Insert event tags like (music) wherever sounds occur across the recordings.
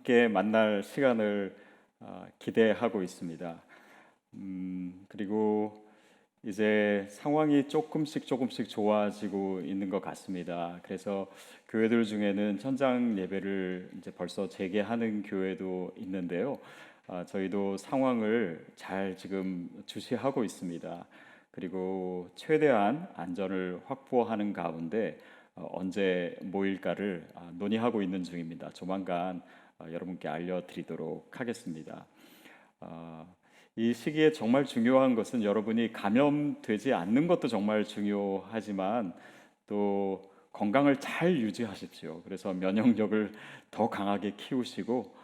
함께 만날 시간을 어, 기대하고 있습니다. 음, 그리고 이제 상황이 조금씩 조금씩 좋아지고 있는 것 같습니다. 그래서 교회들 중에는 현장 예배를 이제 벌써 재개하는 교회도 있는데요. 아, 저희도 상황을 잘 지금 주시하고 있습니다. 그리고 최대한 안전을 확보하는 가운데 어, 언제 모일까를 아, 논의하고 있는 중입니다. 조만간 어, 여러분께 알려드리도록 하겠습니다. 아, 이 시기에 정말 중요한 것은 여러분이 감염되지 않는 것도 정말 중요하지만 또 건강을 잘 유지하십시오. 그래서 면역력을 더 강하게 키우시고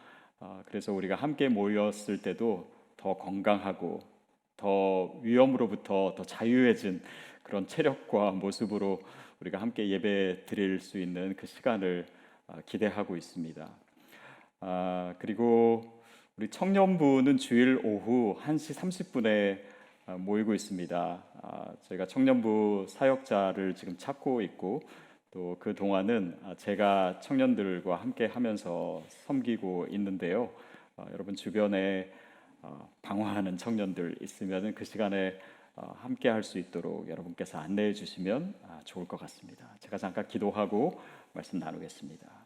아, 그래서 우리가 함께 모였을 때도 더 건강하고 더 위험으로부터 더 자유해진 그런 체력과 모습으로 우리가 함께 예배 드릴 수 있는 그 시간을 아, 기대하고 있습니다. 아, 그리고 우리 청년부는 주일 오후 1시 30분에 아, 모이고 있습니다. 아, 저희가 청년부 사역자를 지금 찾고 있고 또 그 동안은 아, 제가 청년들과 함께 하면서 섬기고 있는데요. 아, 여러분 주변에 어, 방황하는 청년들 있으면 그 시간에 어, 함께 할 수 있도록 여러분께서 안내해 주시면 아, 좋을 것 같습니다. 제가 잠깐 기도하고 말씀 나누겠습니다.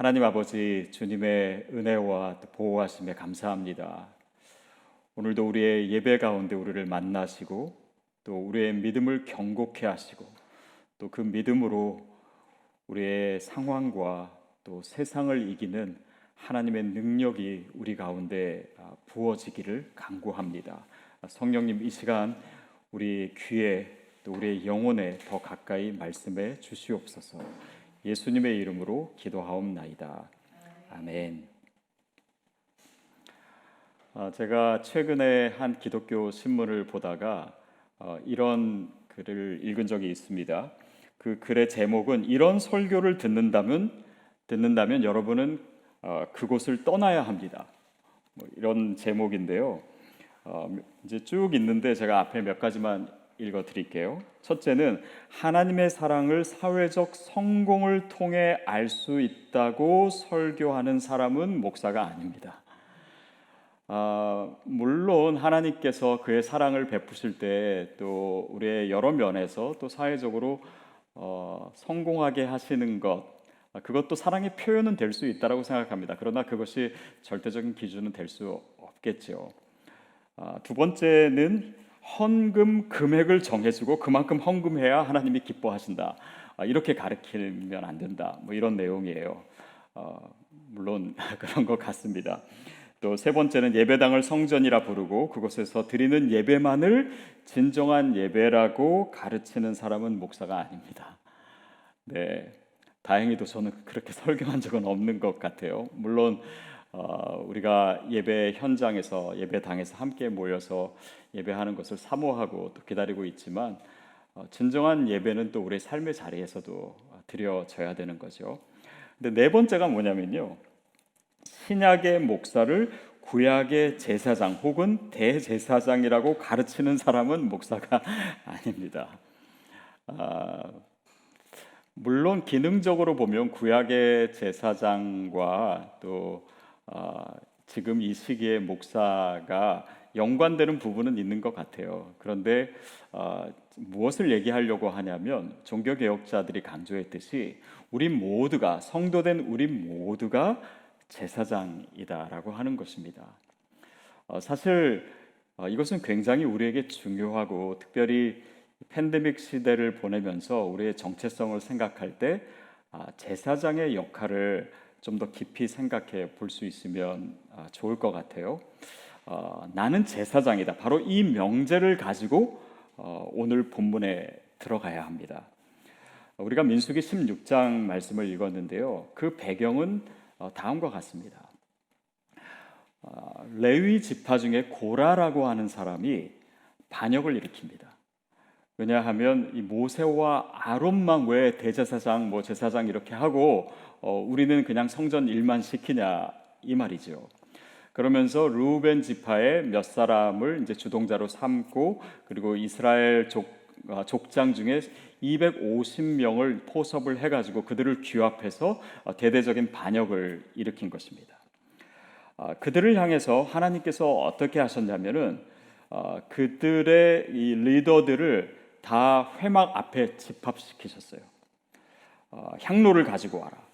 하나님 아버지 주님의 은혜와 보호하심에 감사합니다. 오늘도 우리의 예배 가운데 우리를 만나시고 또 우리의 믿음을 경고케 하시고 또 그 믿음으로 우리의 상황과 또 세상을 이기는 하나님의 능력이 우리 가운데 아, 부어지기를 간구합니다. 성령님 이 시간 우리 귀에 또 우리의 영혼에 더 가까이 말씀해 주시옵소서. 예수님의 이름으로 기도하옵나이다. 아멘. 아, 제가 최근에 한 기독교 신문을 보다가 어, 이런 글을 읽은 적이 있습니다. 그 글의 제목은 이런 설교를 듣는다면 듣는다면 여러분은 어, 그곳을 떠나야 합니다. 뭐 이런 제목인데요. 어, 이제 쭉 있는데 제가 앞에 몇 가지만 읽어 드릴게요. 첫째는 하나님의 사랑을 사회적 성공을 통해 알 수 있다고 설교하는 사람은 목사가 아닙니다. 아, 물론 하나님께서 그의 사랑을 베푸실 때 또 우리의 여러 면에서 또 사회적으로 어, 성공하게 하시는 것 아, 그것도 사랑의 표현은 될 수 있다라고 생각합니다. 그러나 그것이 절대적인 기준은 될 수 없겠죠. 아, 두 번째는 헌금 금액을 정해주고 그만큼 헌금해야 하나님이 기뻐하신다. 아, 이렇게 가르치면 안 된다. 뭐 이런 내용이에요. 어, 물론 (laughs) 그런 것 같습니다. 또 세 번째는 예배당을 성전이라 부르고 그곳에서 드리는 예배만을 진정한 예배라고 가르치는 사람은 목사가 아닙니다. 네, 다행히도 저는 그렇게 (laughs) 설교한 적은 없는 것 같아요. 물론 어, 우리가 예배 현장에서 예배당에서 함께 모여서 예배하는 것을 사모하고 또 기다리고 있지만 어, 진정한 예배는 또 우리 삶의 자리에서도 드려져야 되는 거죠. 근데 네 번째가 뭐냐면요. 신약의 목사를 구약의 제사장 혹은 대제사장이라고 가르치는 사람은 목사가 (laughs) 아닙니다. 아, 물론 기능적으로 보면 구약의 제사장과 또 아, 지금 이 시기에 목사가 연관되는 부분은 있는 것 같아요. 그런데 아, 무엇을 얘기하려고 하냐면 종교 개혁자들이 강조했듯이 우리 모두가 성도된 우리 모두가 제사장이다라고 하는 것입니다. 어, 사실 어, 이것은 굉장히 우리에게 중요하고 특별히 팬데믹 시대를 보내면서 우리의 정체성을 생각할 때 아, 제사장의 역할을 좀 더 깊이 생각해 볼 수 있으면 아, 좋을 것 같아요. 어, 나는 제사장이다. 바로 이 명제를 가지고 어, 오늘 본문에 들어가야 합니다. 우리가 민수기 16장 말씀을 읽었는데요. 그 배경은 어, 다음과 같습니다. 어, 레위 지파 중에 고라라고 하는 사람이 반역을 일으킵니다. 왜냐하면 이 모세와 아론만 왜 대제사장, 뭐 제사장 이렇게 하고 어, 우리는 그냥 성전 일만 시키냐 이 말이죠. 그러면서 루벤 지파의 몇 사람을 이제 주동자로 삼고 그리고 이스라엘 족 아, 족장 중에 250명을 포섭을 해가지고 그들을 규합해서 어, 대대적인 반역을 일으킨 것입니다. 아, 그들을 향해서 하나님께서 어떻게 하셨냐면은 어, 그들의 이 리더들을 다 회막 앞에 집합시키셨어요. 어, 향로를 가지고 와라.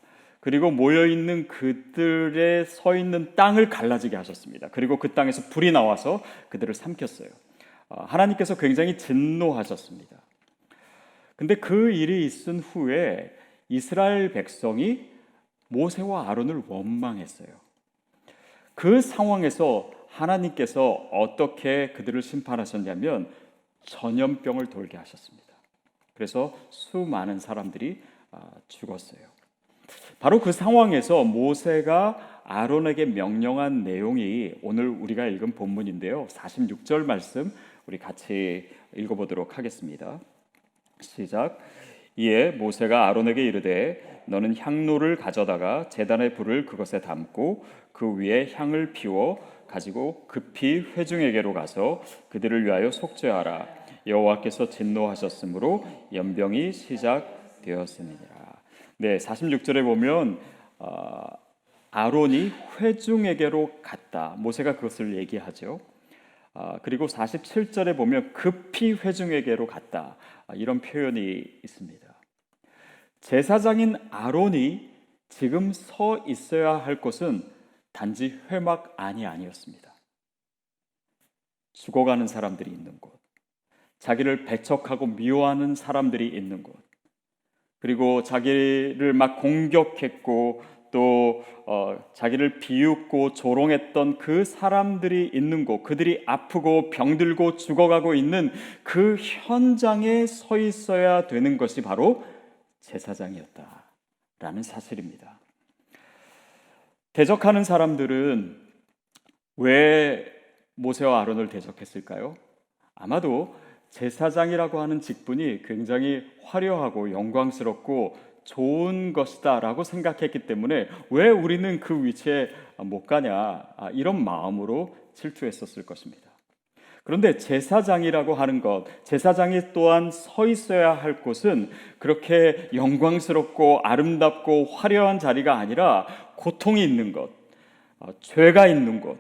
그리고 모여 있는 그들의 서 있는 땅을 갈라지게 하셨습니다. 그리고 그 땅에서 불이 나와서 그들을 삼켰어요. 어, 하나님께서 굉장히 진노하셨습니다. 근데 그 일이 있은 후에 이스라엘 백성이 모세와 아론을 원망했어요. 그 상황에서 하나님께서 어떻게 그들을 심판하셨냐면 전염병을 돌게 하셨습니다. 그래서 수많은 사람들이 아, 죽었어요. 바로 그 상황에서 모세가 아론에게 명령한 내용이 오늘 우리가 읽은 본문인데요. 46절 말씀 우리 같이 읽어보도록 하겠습니다. 시작. 이에 모세가 아론에게 이르되 너는 향로를 가져다가 제단의 불을 그것에 담고 그 위에 향을 피워 가지고 급히 회중에게로 가서 그들을 위하여 속죄하라. 여호와께서 진노하셨으므로 연병이 시작되었음이니라. 네, 46절에 보면 어, 아론이 회중에게로 갔다. 모세가 그것을 얘기하죠. 아, 그리고 47절에 보면 급히 회중에게로 갔다. 아, 이런 표현이 있습니다. 제사장인 아론이 지금 서 있어야 할 곳은 단지 회막 안이 아니었습니다. 죽어가는 사람들이 있는 곳, 자기를 배척하고 미워하는 사람들이 있는 곳, 그리고 자기를 막 공격했고 또 어, 자기를 비웃고 조롱했던 그 사람들이 있는 곳, 그들이 아프고 병들고 죽어가고 있는 그 현장에 서 있어야 되는 것이 바로 제사장이었다라는 사실입니다. 대적하는 사람들은 왜 모세와 아론을 대적했을까요? 아마도 제사장이라고 하는 직분이 굉장히 화려하고 영광스럽고 좋은 것이다라고 생각했기 때문에 왜 우리는 그 위치에 못 가냐 아, 이런 마음으로 질투했었을 것입니다. 그런데 제사장이라고 하는 것, 제사장이 또한 서 있어야 할 곳은 그렇게 영광스럽고 아름답고 화려한 자리가 아니라 고통이 있는 것, 어, 죄가 있는 곳,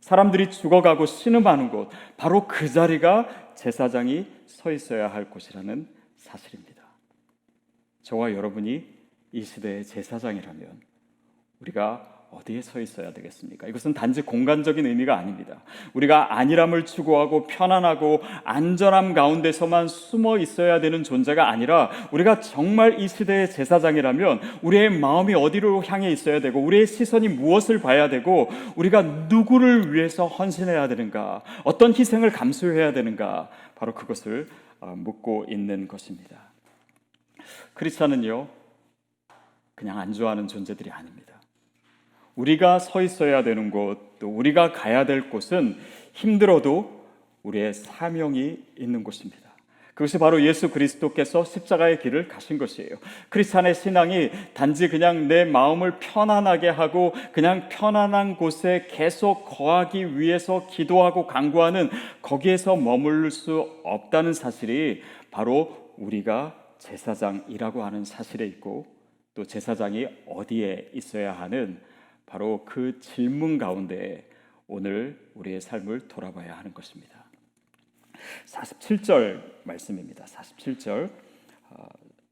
사람들이 죽어가고 신음하는 곳, 바로 그 자리가 제사장이 서 있어야 할 곳이라는 사실입니다. 저와 여러분이 이 시대의 제사장이라면 우리가 어디에 서 있어야 되겠습니까? 이것은 단지 공간적인 의미가 아닙니다. 우리가 안일함을 추구하고 편안하고 안전함 가운데서만 숨어 있어야 되는 존재가 아니라 우리가 정말 이 시대의 제사장이라면 우리의 마음이 어디로 향해 있어야 되고 우리의 시선이 무엇을 봐야 되고 우리가 누구를 위해서 헌신해야 되는가 어떤 희생을 감수해야 되는가 바로 그것을 어, 묻고 있는 것입니다. 크리스천은요 그냥 안주하는 존재들이 아닙니다. 우리가 서 있어야 되는 곳, 또 우리가 가야 될 곳은 힘들어도 우리의 사명이 있는 곳입니다. 그것이 바로 예수 그리스도께서 십자가의 길을 가신 것이에요. 크리스찬의 신앙이 단지 그냥 내 마음을 편안하게 하고 그냥 편안한 곳에 계속 거하기 위해서 기도하고 강구하는 거기에서 머물 수 없다는 사실이 바로 우리가 제사장이라고 하는 사실에 있고 또 제사장이 어디에 있어야 하는 바로 그 질문 가운데 오늘 우리의 삶을 돌아봐야 하는 것입니다. 47절 말씀입니다. 47절 어,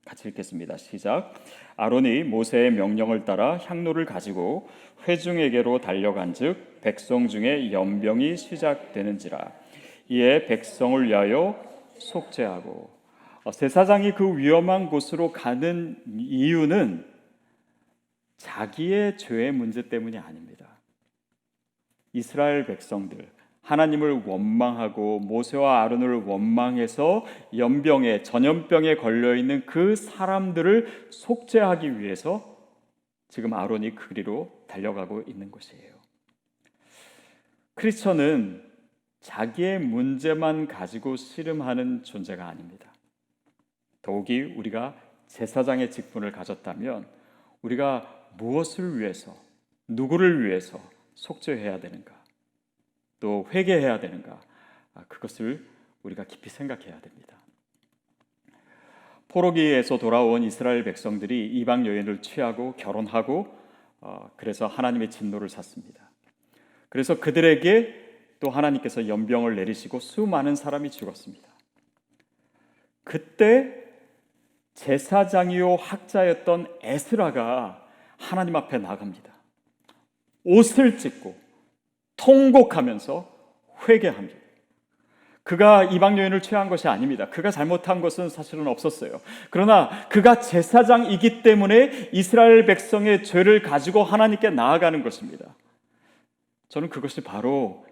같이 읽겠습니다. 시작. 아론이 모세의 명령을 따라 향로를 가지고 회중에게로 달려간즉 백성 중에 연병이 시작되는지라 이에 백성을 위하여 속죄하고 어, 제사장이 그 위험한 곳으로 가는 이유는 자기의 죄의 문제 때문이 아닙니다. 이스라엘 백성들 하나님을 원망하고 모세와 아론을 원망해서 연병에 전염병에 걸려 있는 그 사람들을 속죄하기 위해서 지금 아론이 그리로 달려가고 있는 것이에요. 크리스천은 자기의 문제만 가지고 씨름하는 존재가 아닙니다. 더욱이 우리가 제사장의 직분을 가졌다면 우리가 무엇을 위해서 누구를 위해서 속죄해야 되는가 또 회개해야 되는가 아, 그것을 우리가 깊이 생각해야 됩니다. 포로기에서 돌아온 이스라엘 백성들이 이방 여인을 취하고 결혼하고 어, 그래서 하나님의 진노를 샀습니다. 그래서 그들에게 또 하나님께서 연병을 내리시고 수많은 사람이 죽었습니다. 그때 제사장이요 학자였던 에스라가 하나님 앞에 나갑니다. 옷을 찢고 통곡하면서 회개합니다. 그가 이방 여인을 취한 것이 아닙니다. 그가 잘못한 것은 사실은 없었어요. 그러나 그가 제사장이기 때문에 이스라엘 백성의 죄를 가지고 하나님께 나아가는 것입니다. 저는 그것이 바로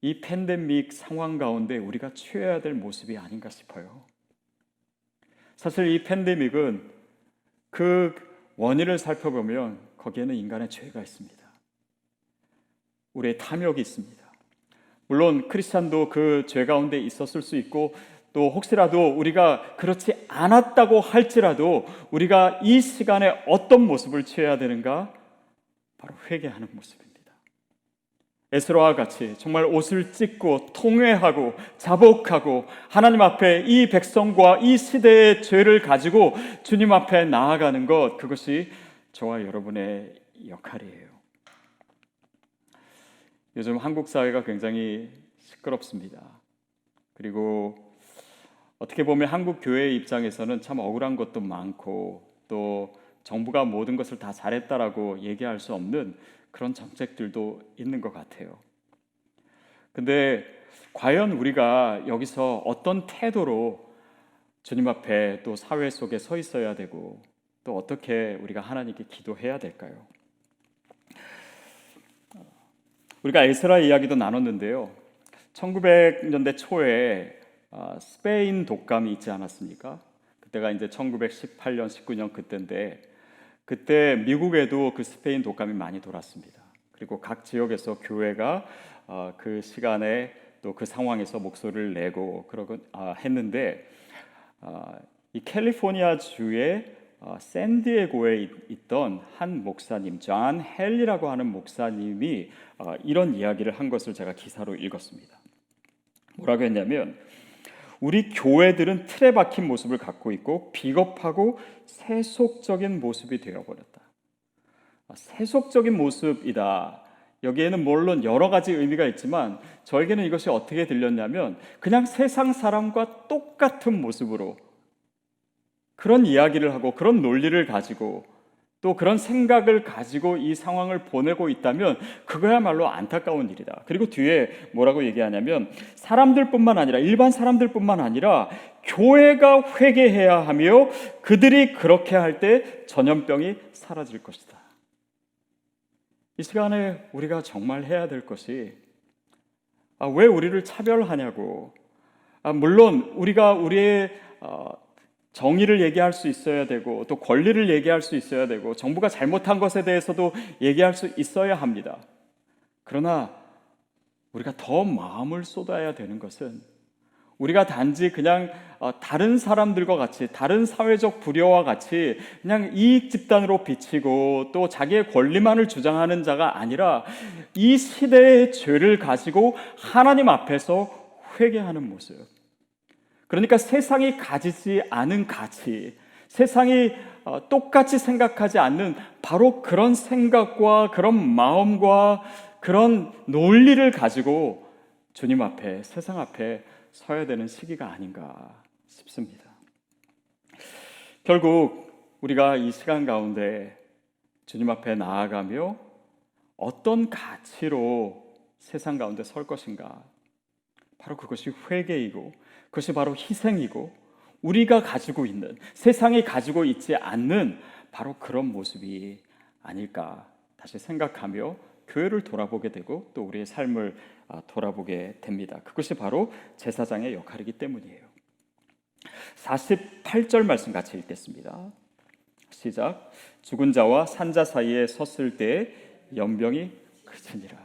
이 팬데믹 상황 가운데 우리가 취해야 될 모습이 아닌가 싶어요. 사실 이 팬데믹은 그 원인을 살펴보면 거기에는 인간의 죄가 있습니다. 우리의 탐욕이 있습니다. 물론 크리스찬도 그 죄 가운데 있었을 수 있고 또 혹시라도 우리가 그렇지 않았다고 할지라도 우리가 이 시간에 어떤 모습을 취해야 되는가? 바로 회개하는 모습입니다. 에스라와 같이 정말 옷을 찢고 통회하고 자복하고 하나님 앞에 이 백성과 이 시대의 죄를 가지고 주님 앞에 나아가는 것 그것이 저와 여러분의 역할이에요. 요즘 한국 사회가 굉장히 시끄럽습니다. 그리고 어떻게 보면 한국 교회 입장에서는 참 억울한 것도 많고 또 정부가 모든 것을 다 잘했다라고 얘기할 수 없는 그런 정책들도 있는 것 같아요. 근데 과연 우리가 여기서 어떤 태도로 주님 앞에 또 사회 속에 서 있어야 되고 또 어떻게 우리가 하나님께 기도해야 될까요? 우리가 에스라 이야기도 나눴는데요. 1900년대 초에 아, 스페인 독감이 있지 않았습니까? 그때가 이제 1918년, 19년 그때인데 그때 미국에도 그 스페인 독감이 많이 돌았습니다. 그리고 각 지역에서 교회가 어, 그 시간에 또 그 상황에서 목소리를 내고 그러고 아, 했는데 아, 이 캘리포니아 주의 어, 샌디에고에 있던 한 목사님, 존 헬리라고 하는 목사님이 어, 이런 이야기를 한 것을 제가 기사로 읽었습니다. 뭐라고 했냐면 우리 교회들은 틀에 박힌 모습을 갖고 있고 비겁하고 세속적인 모습이 되어버렸다. 아, 세속적인 모습이다. 여기에는 물론 여러 가지 의미가 있지만 저에게는 이것이 어떻게 들렸냐면 그냥 세상 사람과 똑같은 모습으로 그런 이야기를 하고 그런 논리를 가지고 또 그런 생각을 가지고 이 상황을 보내고 있다면 그거야말로 안타까운 일이다. 그리고 뒤에 뭐라고 얘기하냐면 사람들뿐만 아니라 일반 사람들뿐만 아니라 교회가 회개해야 하며 그들이 그렇게 할 때 전염병이 사라질 것이다. 이 시간에 우리가 정말 해야 될 것이 아, 왜 우리를 차별하냐고. 아, 물론 우리가 우리의 어, 정의를 얘기할 수 있어야 되고 또 권리를 얘기할 수 있어야 되고 정부가 잘못한 것에 대해서도 얘기할 수 있어야 합니다. 그러나 우리가 더 마음을 쏟아야 되는 것은 우리가 단지 그냥 어, 다른 사람들과 같이 다른 사회적 부려와 같이 그냥 이익 집단으로 비치고 또 자기의 권리만을 주장하는 자가 아니라 이 시대의 죄를 가지고 하나님 앞에서 회개하는 모습. 그러니까 세상이 가지지 않은 가치, 세상이 어, 똑같이 생각하지 않는 바로 그런 생각과 그런 마음과 그런 논리를 가지고 주님 앞에, 세상 앞에 서야 되는 시기가 아닌가 싶습니다. 결국 우리가 이 시간 가운데 주님 앞에 나아가며 어떤 가치로 세상 가운데 설 것인가? 바로 그것이 회개이고 그것이 바로 희생이고 우리가 가지고 있는 세상이 가지고 있지 않는 바로 그런 모습이 아닐까 다시 생각하며 교회를 돌아보게 되고 또 우리의 삶을 아, 돌아보게 됩니다. 그것이 바로 제사장의 역할이기 때문이에요. 48절 말씀 같이 읽겠습니다. 시작. 죽은 자와 산자 사이에 섰을 때 연병이 그치니라.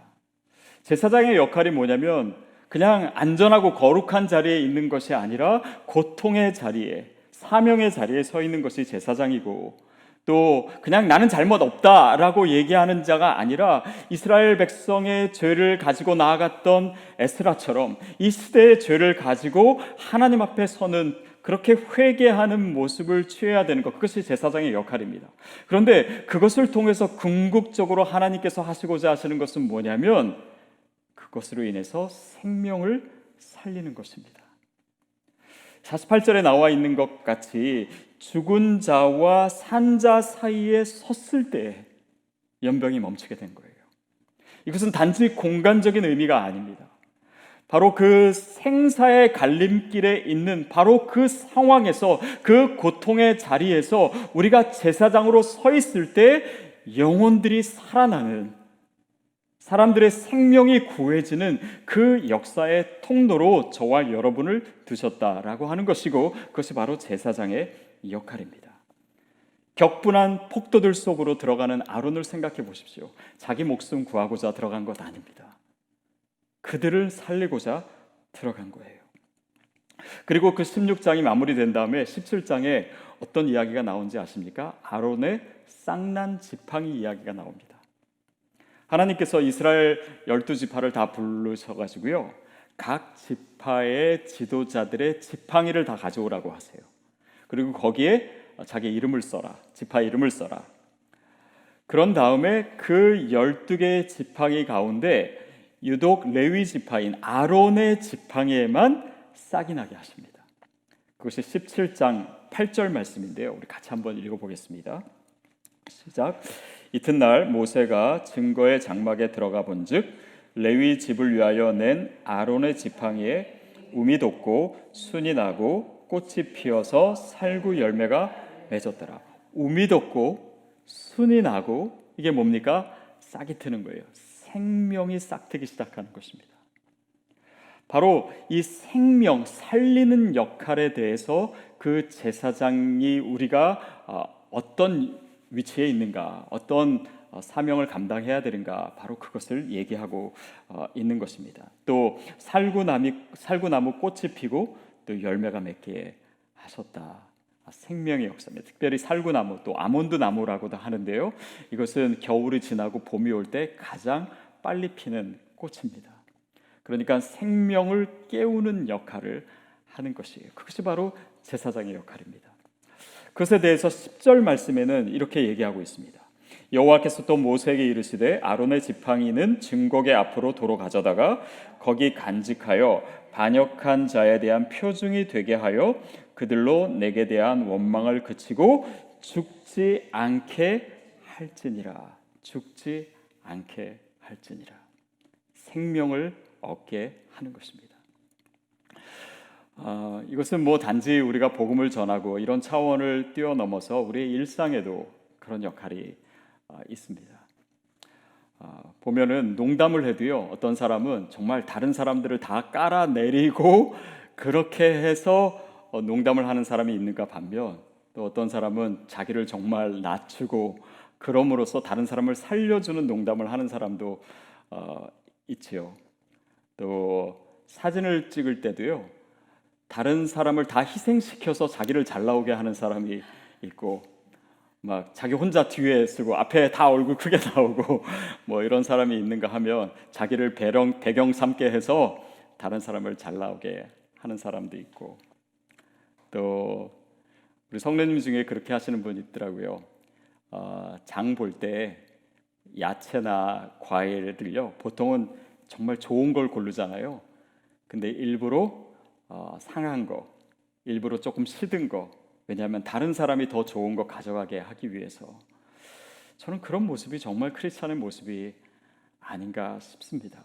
제사장의 역할이 뭐냐면 그냥 안전하고 거룩한 자리에 있는 것이 아니라 고통의 자리에 사명의 자리에 서 있는 것이 제사장이고 또 그냥 나는 잘못 없다라고 얘기하는 자가 아니라 이스라엘 백성의 죄를 가지고 나아갔던 에스라처럼 이 시대의 죄를 가지고 하나님 앞에 서는 그렇게 회개하는 모습을 취해야 되는 것 그것이 제사장의 역할입니다. 그런데 그것을 통해서 궁극적으로 하나님께서 하시고자 하시는 것은 뭐냐면 그것으로 인해서 생명을 살리는 것입니다. 48절에 나와 있는 것 같이 죽은 자와 산자 사이에 섰을 때 연병이 멈추게 된 거예요. 이것은 단지 공간적인 의미가 아닙니다. 바로 그 생사의 갈림길에 있는 바로 그 상황에서 그 고통의 자리에서 우리가 제사장으로 서 있을 때 영혼들이 살아나는 사람들의 생명이 구해지는 그 역사의 통로로 저와 여러분을 두셨다라고 하는 것이고 그것이 바로 제사장의 역할입니다. 격분한 폭도들 속으로 들어가는 아론을 생각해 보십시오. 자기 목숨 구하고자 들어간 것 아닙니다. 그들을 살리고자 들어간 거예요. 그리고 그 16장이 마무리된 다음에 17장에 어떤 이야기가 나온지 아십니까? 아론의 쌍난 지팡이 이야기가 나옵니다. 하나님께서 이스라엘 열두 지파를 다 부르셔가지고요. 각 지파의 지도자들의 지팡이를 다 가져오라고 하세요. 그리고 거기에 자기 이름을 써라. 지파 이름을 써라. 그런 다음에 그 열두 개의 지팡이 가운데 유독 레위 지파인 아론의 지팡이에만 싹이 나게 하십니다. 그것이 17장 8절 말씀인데요. 우리 같이 한번 읽어보겠습니다. 시작. 이튿날 모세가 증거의 장막에 들어가 본즉 레위 집을 위하여 낸 아론의 지팡이에 um이 돋고 순이 나고 꽃이 피어서 살구 열매가 맺었더라. um이 돋고 순이 나고 이게 뭡니까? 싹이 트는 거예요. 생명이 싹트기 시작하는 것입니다. 바로 이 생명 살리는 역할에 대해서 그 제사장이 우리가 어떤 위치에 있는가, 어떤 어, 사명을 감당해야 되는가, 바로 그것을 얘기하고 어, 있는 것입니다. 또 살구나무 살구나무 꽃이 피고 또 열매가 맺게 하셨다. 아, 생명의 역사입니다. 특별히 살구나무 또 아몬드 나무라고도 하는데요. 이것은 겨울이 지나고 봄이 올 때 가장 빨리 피는 꽃입니다. 그러니까 생명을 깨우는 역할을 하는 것이에요. 그것이 바로 제사장의 역할입니다. 그것에 대해서 10절 말씀에는 이렇게 얘기하고 있습니다. 여호와께서 또 모세에게 이르시되 아론의 지팡이는 증거계 앞으로 도로 가져다가 거기 간직하여 반역한 자에 대한 표징이 되게 하여 그들로 내게 대한 원망을 그치고 죽지 않게 할지니라 죽지 않게 할지니라 생명을 얻게 하는 것입니다. 어, 이것은 뭐 단지 우리가 복음을 전하고 이런 차원을 뛰어넘어서 우리의 일상에도 그런 역할이 어, 있습니다. 어, 보면은 농담을 해도요 어떤 사람은 정말 다른 사람들을 다 깔아내리고 (laughs) 그렇게 해서 어, 농담을 하는 사람이 있는가 반면 또 어떤 사람은 자기를 정말 낮추고 그럼으로써 다른 사람을 살려주는 농담을 하는 사람도 어, 있지요. 또 사진을 찍을 때도요 다른 사람을 다 희생시켜서 자기를 잘 나오게 하는 사람이 있고 막 자기 혼자 뒤에 쓰고 앞에 다 얼굴 크게 (laughs) 나오고 뭐 이런 사람이 있는가 하면 자기를 배경, 배경 삼게 해서 다른 사람을 잘 나오게 하는 사람도 있고 또 우리 성례님 중에 그렇게 하시는 분 있더라고요. 어, 장볼 때 야채나 과일들요 보통은 정말 좋은 걸 고르잖아요. 근데 일부러 어, 상한 거, 일부러 조금 시든 거, 왜냐하면 다른 사람이 더 좋은 거 가져가게 하기 위해서 저는 그런 모습이 정말 크리스찬의 모습이 아닌가 싶습니다.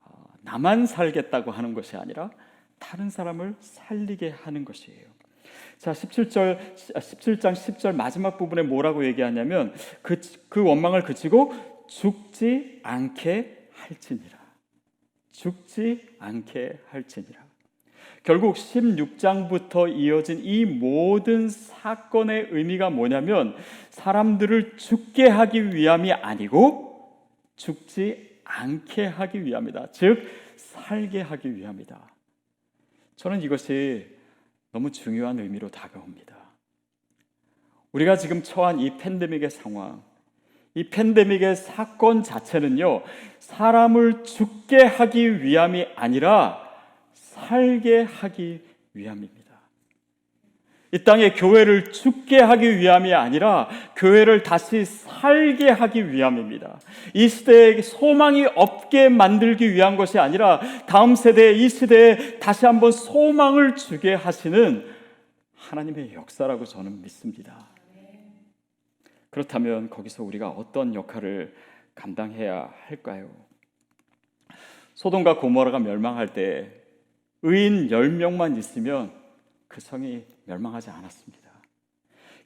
어, 나만 살겠다고 하는 것이 아니라 다른 사람을 살리게 하는 것이에요. 자, 17절 17장 10절 마지막 부분에 뭐라고 얘기하냐면 그, 그 원망을 그치고 죽지 않게 할지니라. 죽지 않게 할지니라. 결국 16장부터 이어진 이 모든 사건의 의미가 뭐냐면 사람들을 죽게 하기 위함이 아니고 죽지 않게 하기 위함이다. 즉 살게 하기 위함이다. 저는 이것이 너무 중요한 의미로 다가옵니다. 우리가 지금 처한 이 팬데믹의 상황, 이 팬데믹의 사건 자체는요, 사람을 죽게 하기 위함이 아니라 살게 하기 위함입니다. 이 땅에 교회를 죽게 하기 위함이 아니라 교회를 다시 살게 하기 위함입니다. 이 시대에 소망이 없게 만들기 위한 것이 아니라 다음 세대, 이 시대에 다시 한번 소망을 주게 하시는 하나님의 역사라고 저는 믿습니다. 그렇다면 거기서 우리가 어떤 역할을 감당해야 할까요? 소돔과 고모라가 멸망할 때 의인 10명만 있으면 그 성이 멸망하지 않았습니다.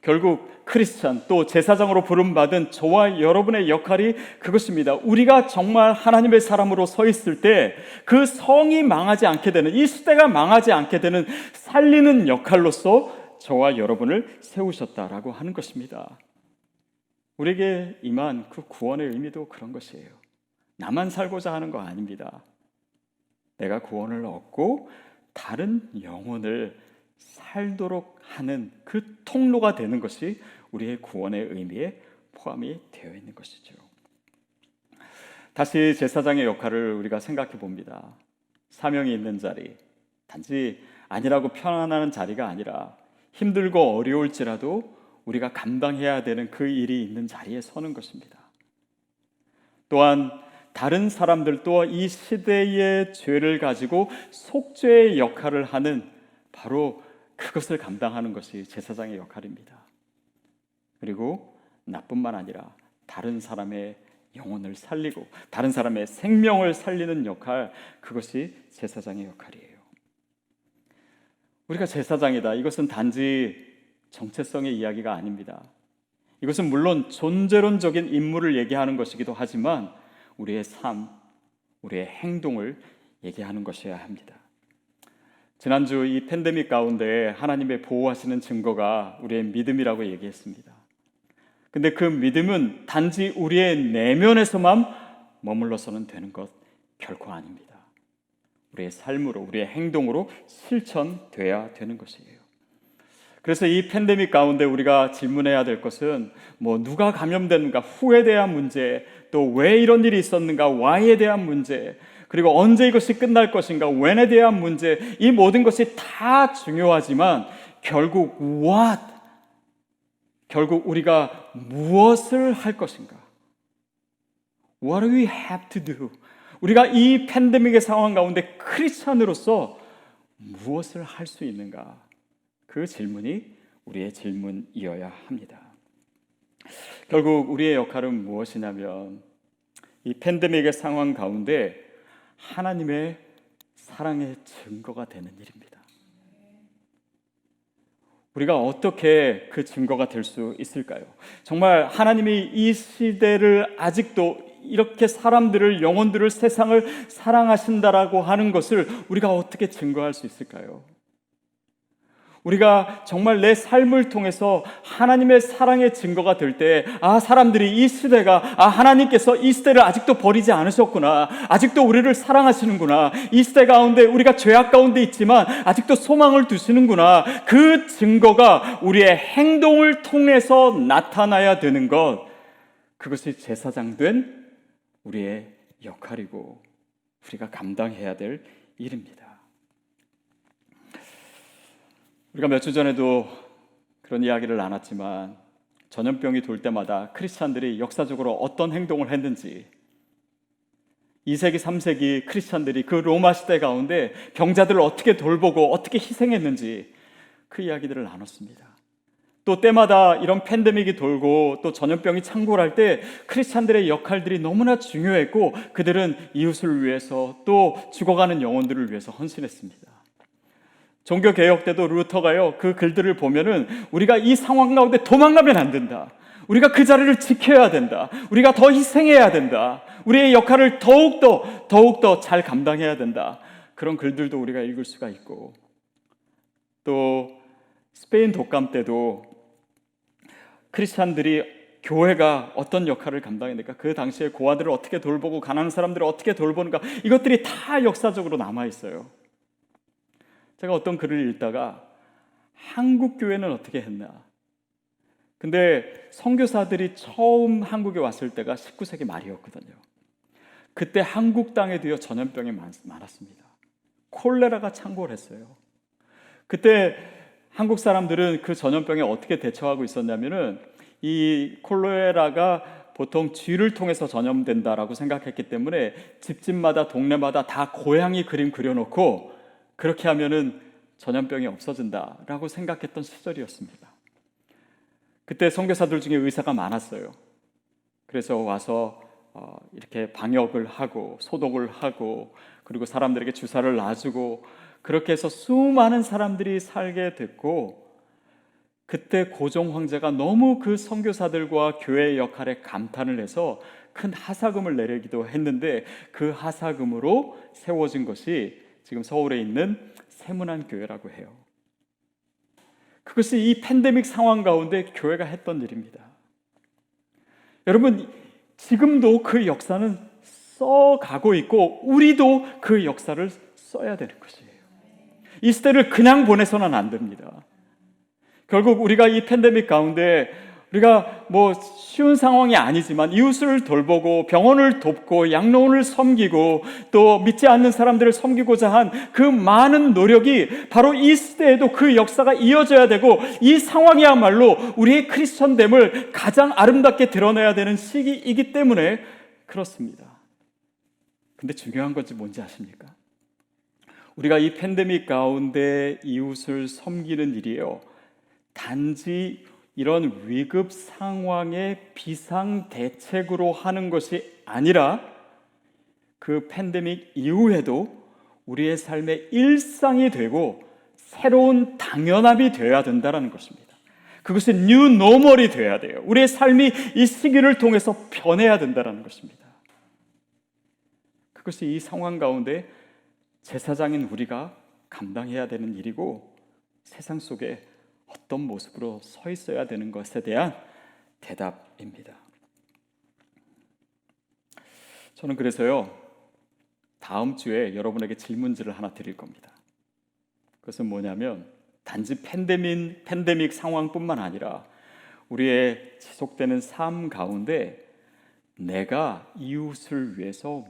결국 크리스찬 또 제사장으로 부름받은 저와 여러분의 역할이 그것입니다. 우리가 정말 하나님의 사람으로 서 있을 때 그 성이 망하지 않게 되는 이 시대가 망하지 않게 되는 살리는 역할로서 저와 여러분을 세우셨다라고 하는 것입니다. 우리에게 임한 그 구원의 의미도 그런 것이에요. 나만 살고자 하는 거 아닙니다. 내가 구원을 얻고 다른 영혼을 살도록 하는 그 통로가 되는 것이 우리의 구원의 의미에 포함이 되어 있는 것이죠. 다시 제사장의 역할을 우리가 생각해 봅니다. 사명이 있는 자리, 단지 아니라고 편안한 자리가 아니라 힘들고 어려울지라도 우리가 감당해야 되는 그 일이 있는 자리에 서는 것입니다. 또한 다른 사람들도 이 시대의 죄를 가지고 속죄의 역할을 하는 바로 그것을 감당하는 것이 제사장의 역할입니다. 그리고 나뿐만 아니라 다른 사람의 영혼을 살리고 다른 사람의 생명을 살리는 역할 그것이 제사장의 역할이에요. 우리가 제사장이다. 이것은 단지 정체성의 이야기가 아닙니다. 이것은 물론 존재론적인 인물을 얘기하는 것이기도 하지만 우리의 삶, 우리의 행동을 얘기하는 것이어야 합니다. 지난주 이 팬데믹 가운데 하나님의 보호하시는 증거가 우리의 믿음이라고 얘기했습니다. 근데 그 믿음은 단지 우리의 내면에서만 머물러서는 되는 것 결코 아닙니다. 우리의 삶으로, 우리의 행동으로 실천돼야 되는 것이에요. 그래서 이 팬데믹 가운데 우리가 질문해야 될 것은 뭐 누가 감염됐는가 후에 대한 문제, 또 왜 이런 일이 있었는가 why에 대한 문제, 그리고 언제 이것이 끝날 것인가 when에 대한 문제, 이 모든 것이 다 중요하지만 결국 what 결국 우리가 무엇을 할 것인가? What do we have to do? 우리가 이 팬데믹의 상황 가운데 크리스천으로서 무엇을 할 수 있는가? 그 질문이 우리의 질문이어야 합니다. 결국 우리의 역할은 무엇이냐면 이 팬데믹의 상황 가운데 하나님의 사랑의 증거가 되는 일입니다. 우리가 어떻게 그 증거가 될 수 있을까요? 정말 하나님이 이 시대를 아직도 이렇게 사람들을 영혼들을 세상을 사랑하신다라고 하는 것을 우리가 어떻게 증거할 수 있을까요? 우리가 정말 내 삶을 통해서 하나님의 사랑의 증거가 될 때, 아, 사람들이 이 시대가, 아, 하나님께서 이 시대를 아직도 버리지 않으셨구나. 아직도 우리를 사랑하시는구나. 이 시대 가운데 우리가 죄악 가운데 있지만 아직도 소망을 두시는구나. 그 증거가 우리의 행동을 통해서 나타나야 되는 것. 그것이 제사장 된 우리의 역할이고 우리가 감당해야 될 일입니다. 우리가 몇 주 전에도 그런 이야기를 나눴지만 전염병이 돌 때마다 크리스찬들이 역사적으로 어떤 행동을 했는지 2세기, 3세기 크리스찬들이 그 로마 시대 가운데 병자들을 어떻게 돌보고 어떻게 희생했는지 그 이야기들을 나눴습니다. 또 때마다 이런 팬데믹이 돌고 또 전염병이 창궐할 때 크리스찬들의 역할들이 너무나 중요했고 그들은 이웃을 위해서 또 죽어가는 영혼들을 위해서 헌신했습니다. 종교 개혁 때도 루터가요 그 글들을 보면은 우리가 이 상황 가운데 도망가면 안 된다. 우리가 그 자리를 지켜야 된다. 우리가 더 희생해야 된다. 우리의 역할을 더욱더 더욱더 잘 감당해야 된다. 그런 글들도 우리가 읽을 수가 있고 또 스페인 독감 때도 크리스찬들이 교회가 어떤 역할을 감당했는가 그 당시에 고아들을 어떻게 돌보고 가난한 사람들을 어떻게 돌보는가 이것들이 다 역사적으로 남아 있어요. 제가 어떤 글을 읽다가 한국 교회는 어떻게 했나? 근데 선교사들이 처음 한국에 왔을 때가 19세기 말이었거든요. 그때 한국 땅에도요 전염병이 많았습니다. 콜레라가 창궐했어요. 그때 한국 사람들은 그 전염병에 어떻게 대처하고 있었냐면은 이 콜레라가 보통 쥐를 통해서 전염된다라고 생각했기 때문에 집집마다 동네마다 다 고양이 그림 그려놓고 그렇게 하면은 전염병이 없어진다라고 생각했던 시절이었습니다. 그때 선교사들 중에 의사가 많았어요. 그래서 와서 어, 이렇게 방역을 하고 소독을 하고 그리고 사람들에게 주사를 놔주고 그렇게 해서 수많은 사람들이 살게 됐고 그때 고종 황제가 너무 그 선교사들과 교회의 역할에 감탄을 해서 큰 하사금을 내리기도 했는데 그 하사금으로 세워진 것이 지금 서울에 있는 세문안 교회라고 해요. 그것이 이 팬데믹 상황 가운데 교회가 했던 일입니다. 여러분 지금도 그 역사는 써가고 있고 우리도 그 역사를 써야 되는 것이에요. 이 시대를 그냥 보내서는 안 됩니다. 결국 우리가 이 팬데믹 가운데 우리가 뭐 쉬운 상황이 아니지만 이웃을 돌보고 병원을 돕고 양로원을 섬기고 또 믿지 않는 사람들을 섬기고자 한 그 많은 노력이 바로 이 시대에도 그 역사가 이어져야 되고 이 상황이야말로 우리의 크리스천됨을 가장 아름답게 드러내야 되는 시기이기 때문에 그렇습니다. 근데 중요한 것이 뭔지 아십니까? 우리가 이 팬데믹 가운데 이웃을 섬기는 일이에요. 단지 이런 위급 상황의 비상 대책으로 하는 것이 아니라 그 팬데믹 이후에도 우리의 삶의 일상이 되고 새로운 당연함이 되어야 된다는 것입니다. 그것이 new normal이 되어야 돼요. 우리의 삶이 이 시기를 통해서 변해야 된다는 것입니다. 그것이 이 상황 가운데 제사장인 우리가 감당해야 되는 일이고 세상 속에 어떤 모습으로 서 있어야 되는 것에 대한 대답입니다. 저는 그래서요, 다음 주에 여러분에게 질문지를 하나 드릴 겁니다. 그것은 뭐냐면, 단지 팬데믹, 팬데믹 상황뿐만 아니라 우리의 지속되는 삶 가운데 내가 이웃을 위해서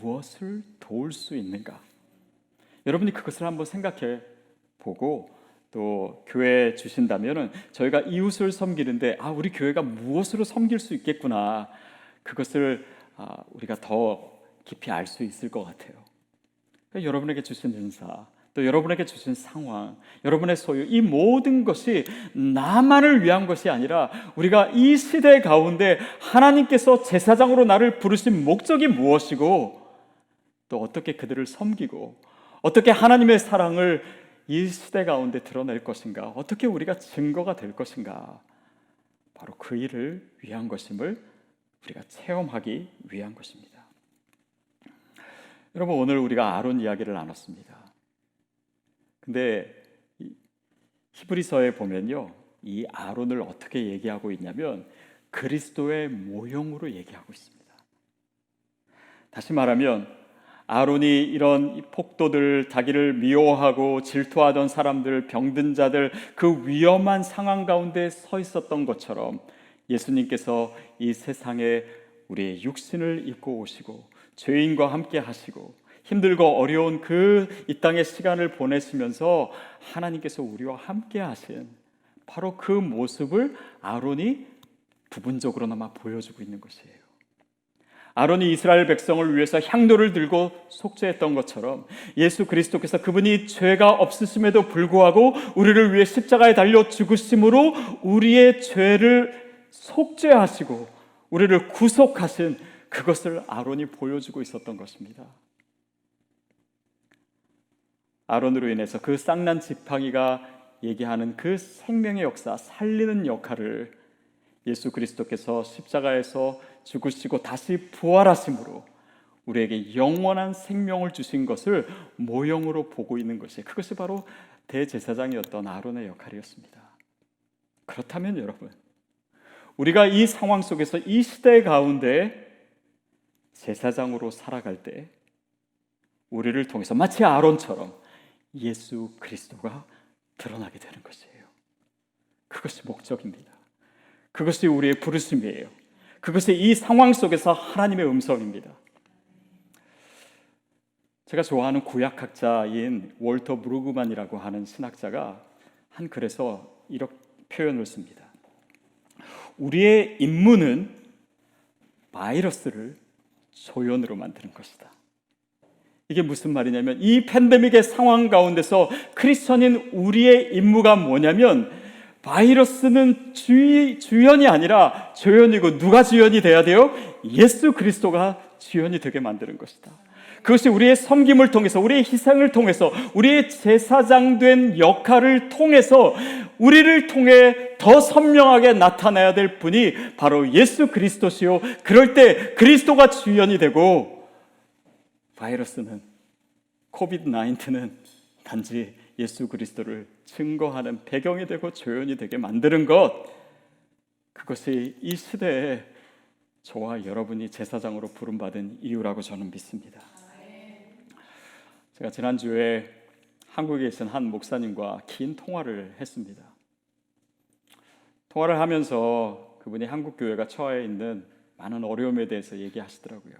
무엇을 도울 수 있는가? 여러분이 그것을 한번 생각해 보고 또 교회 주신다면은 저희가 이웃을 섬기는데 아 우리 교회가 무엇으로 섬길 수 있겠구나 그것을 아, 우리가 더 깊이 알 수 있을 것 같아요. 그러니까 여러분에게 주신 은사, 또 여러분에게 주신 상황, 여러분의 소유 이 모든 것이 나만을 위한 것이 아니라 우리가 이 시대 가운데 하나님께서 제사장으로 나를 부르신 목적이 무엇이고 또 어떻게 그들을 섬기고 어떻게 하나님의 사랑을 이 시대 가운데 드러낼 것인가? 어떻게 우리가 증거가 될 것인가? 바로 그 일을 위한 것임을 우리가 체험하기 위한 것입니다. 여러분 오늘 우리가 아론 이야기를 나눴습니다. 근데 히브리서에 보면요. 이 아론을 어떻게 얘기하고 있냐면 그리스도의 모형으로 얘기하고 있습니다. 다시 말하면 아론이 이런 폭도들, 자기를 미워하고 질투하던 사람들, 병든 자들 그 위험한 상황 가운데 서 있었던 것처럼 예수님께서 이 세상에 우리의 육신을 입고 오시고 죄인과 함께 하시고 힘들고 어려운 그 이 땅의 시간을 보내시면서 하나님께서 우리와 함께 하신 바로 그 모습을 아론이 부분적으로나마 보여주고 있는 것이에요. 아론이 이스라엘 백성을 위해서 향도를 들고 속죄했던 것처럼 예수 그리스도께서 그분이 죄가 없으심에도 불구하고 우리를 위해 십자가에 달려 죽으심으로 우리의 죄를 속죄하시고 우리를 구속하신 그것을 아론이 보여주고 있었던 것입니다. 아론으로 인해서 그 쌍난 지팡이가 얘기하는 그 생명의 역사, 살리는 역할을 예수 그리스도께서 십자가에서 죽으시고 다시 부활하심으로 우리에게 영원한 생명을 주신 것을 모형으로 보고 있는 것이 그것이 바로 대제사장이었던 아론의 역할이었습니다. 그렇다면 여러분, 우리가 이 상황 속에서 이 시대 가운데 제사장으로 살아갈 때 우리를 통해서 마치 아론처럼 예수 그리스도가 드러나게 되는 것이에요. 그것이 목적입니다. 그것이 우리의 부르심이에요. 그것이 이 상황 속에서 하나님의 음성입니다. 제가 좋아하는 구약학자인 월터 브루그만이라고 하는 신학자가 한 글에서 이렇게 표현을 씁니다. 우리의 임무는 바이러스를 조연으로 만드는 것이다. 이게 무슨 말이냐면 이 팬데믹의 상황 가운데서 크리스천인 우리의 임무가 뭐냐면 바이러스는 주, 주연이 아니라 조연이고 누가 주연이 돼야 돼요? 예수 그리스도가 주연이 되게 만드는 것이다. 그것이 우리의 섬김을 통해서 우리의 희생을 통해서 우리의 제사장 된 역할을 통해서 우리를 통해 더 선명하게 나타나야 될 분이 바로 예수 그리스도시요. 그럴 때 그리스도가 주연이 되고 바이러스는 코비드 19는 단지 예수 그리스도를 증거하는 배경이 되고 조연이 되게 만드는 것 그것이 이 시대에 저와 여러분이 제사장으로 부름받은 이유라고 저는 믿습니다. 제가 지난주에 한국에 계신 한 목사님과 긴 통화를 했습니다. 통화를 하면서 그분이 한국 교회가 처해 있는 많은 어려움에 대해서 얘기하시더라고요.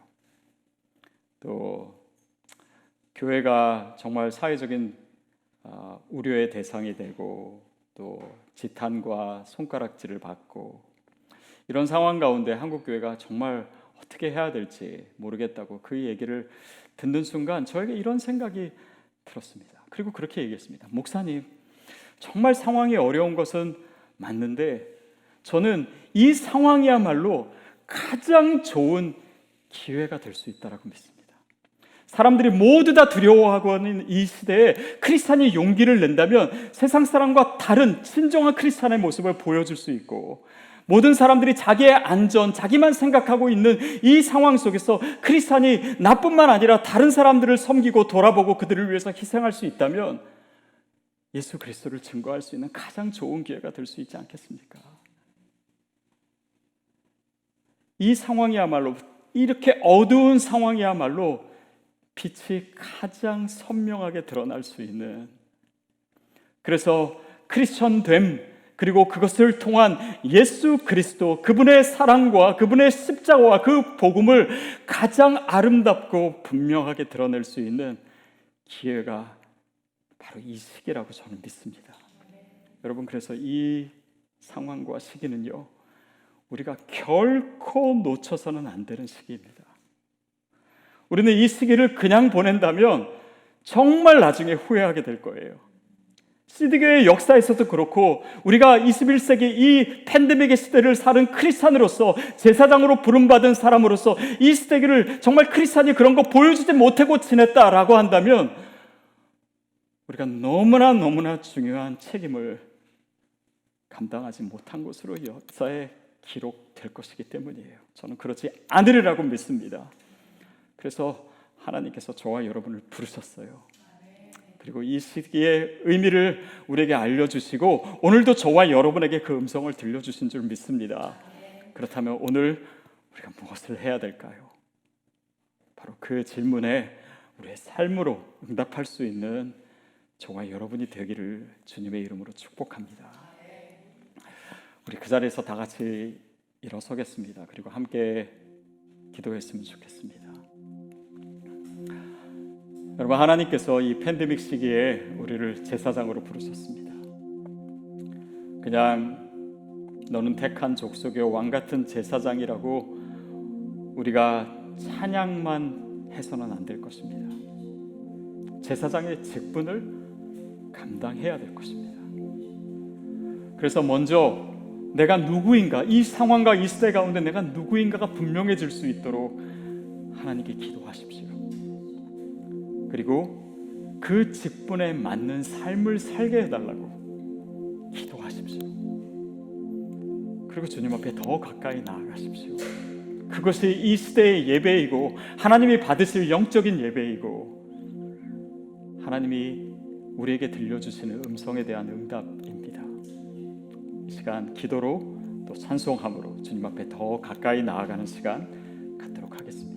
또 교회가 정말 사회적인 아, 우려의 대상이 되고 또 지탄과 손가락질을 받고 이런 상황 가운데 한국 교회가 정말 어떻게 해야 될지 모르겠다고 그 얘기를 듣는 순간 저에게 이런 생각이 들었습니다. 그리고 그렇게 얘기했습니다. 목사님, 정말 상황이 어려운 것은 맞는데 저는 이 상황이야말로 가장 좋은 기회가 될 수 있다라고 믿습니다. 사람들이 모두 다 두려워하고 있는 이 시대에 크리스찬이 용기를 낸다면 세상 사람과 다른 진정한 크리스찬의 모습을 보여줄 수 있고 모든 사람들이 자기의 안전, 자기만 생각하고 있는 이 상황 속에서 크리스찬이 나뿐만 아니라 다른 사람들을 섬기고 돌아보고 그들을 위해서 희생할 수 있다면 예수 그리스도를 증거할 수 있는 가장 좋은 기회가 될 수 있지 않겠습니까? 이 상황이야말로 이렇게 어두운 상황이야말로 빛이 가장 선명하게 드러날 수 있는 그래서 크리스천 됨 그리고 그것을 통한 예수 그리스도 그분의 사랑과 그분의 십자가와 그 복음을 가장 아름답고 분명하게 드러낼 수 있는 기회가 바로 이 시기라고 저는 믿습니다. 여러분 그래서 이 상황과 시기는요 우리가 결코 놓쳐서는 안 되는 시기입니다. 우리는 이 시기를 그냥 보낸다면 정말 나중에 후회하게 될 거예요. 시드교의 역사에서도 그렇고 우리가 21세기 이 팬데믹의 시대를 사는 크리스찬으로서 제사장으로 부름받은 사람으로서 이 시대를 정말 크리스찬이 그런 거 보여주지 못하고 지냈다라고 한다면 우리가 너무나 너무나 중요한 책임을 감당하지 못한 것으로 역사에 기록될 것이기 때문이에요. 저는 그렇지 않으리라고 믿습니다. 그래서 하나님께서 저와 여러분을 부르셨어요. 그리고 이 시기의 의미를 우리에게 알려주시고 오늘도 저와 여러분에게 그 음성을 들려주신 줄 믿습니다. 그렇다면 오늘 우리가 무엇을 해야 될까요? 바로 그 질문에 우리의 삶으로 응답할 수 있는 저와 여러분이 되기를 주님의 이름으로 축복합니다. 우리 그 자리에서 다 같이 일어서겠습니다. 그리고 함께 기도했으면 좋겠습니다. 여러분 하나님께서 이 팬데믹 시기에 우리를 제사장으로 부르셨습니다. 그냥 너는 택한 족속의 왕 같은 제사장이라고 우리가 찬양만 해서는 안 될 것입니다. 제사장의 직분을 감당해야 될 것입니다. 그래서 먼저 내가 누구인가 이 상황과 이 시대 가운데 내가 누구인가가 분명해질 수 있도록 하나님께 기도하십시오. 그리고 그 직분에 맞는 삶을 살게 해달라고 기도하십시오. 그리고 주님 앞에 더 가까이 나아가십시오. 그것이 이 시대의 예배이고 하나님이 받으실 영적인 예배이고 하나님이 우리에게 들려주시는 음성에 대한 응답입니다. 이 시간 기도로 또 찬송함으로 주님 앞에 더 가까이 나아가는 시간 갖도록 하겠습니다.